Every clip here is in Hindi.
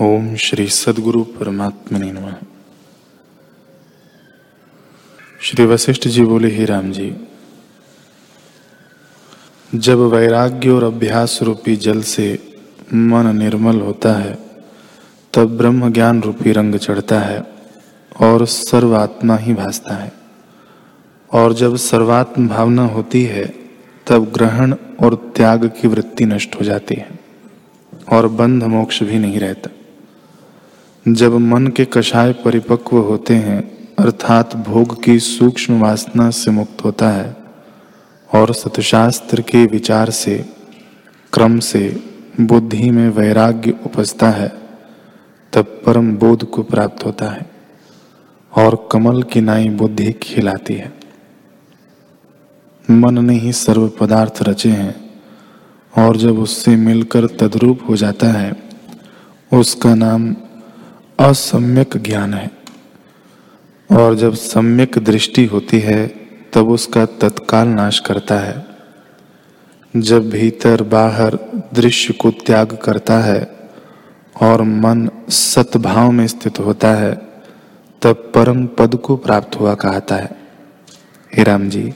ओम श्री सदगुरु परमात्मा नम। श्री वशिष्ठ जी बोले, ही राम जी, जब वैराग्य और अभ्यास रूपी जल से मन निर्मल होता है, तब ब्रह्म ज्ञान रूपी रंग चढ़ता है और सर्वात्मा ही भासता है। और जब सर्वात्म भावना होती है, तब ग्रहण और त्याग की वृत्ति नष्ट हो जाती है और बंध मोक्ष भी नहीं रहता। जब मन के कषाय परिपक्व होते हैं, अर्थात भोग की सूक्ष्म वासना से मुक्त होता है, और सतशास्त्र के विचार से, क्रम से, बुद्धि में वैराग्य उपजता है, तब परम बोध को प्राप्त होता है, और कमल की नाई बुद्धि खिलाती है। मन ने ही सर्व पदार्थ रचे हैं, और जब उससे मिलकर तद्रूप हो जाता है, उसका नाम असम्यक ज्ञान है। और जब सम्यक दृष्टि होती है, तब उसका तत्काल नाश करता है। जब भीतर बाहर दृश्य को त्याग करता है और मन सतभाव में स्थित होता है, तब परम पद को प्राप्त हुआ कहता है। हे राम जी,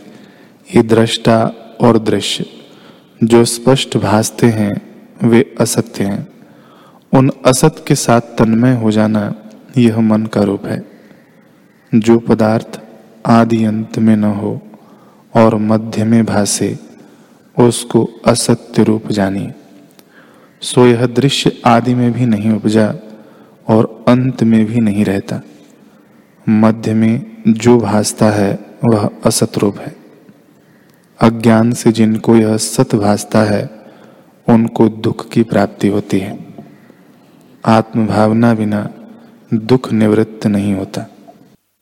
ये दृष्टा और दृश्य जो स्पष्ट भासते हैं, वे असत्य हैं। उन असत के साथ तन्मय हो जाना यह मन का रूप है। जो पदार्थ आदि अंत में न हो और मध्य में भासे, उसको असत्य रूप जानिए सो यह दृश्य आदि में भी नहीं उपजा और अंत में भी नहीं रहता। मध्य में जो भासता है, वह असत रूप है। अज्ञान से जिनको यह सत भासता है, उनको दुख की प्राप्ति होती है। आत्मभावना बिना दुख निवृत्त नहीं होता।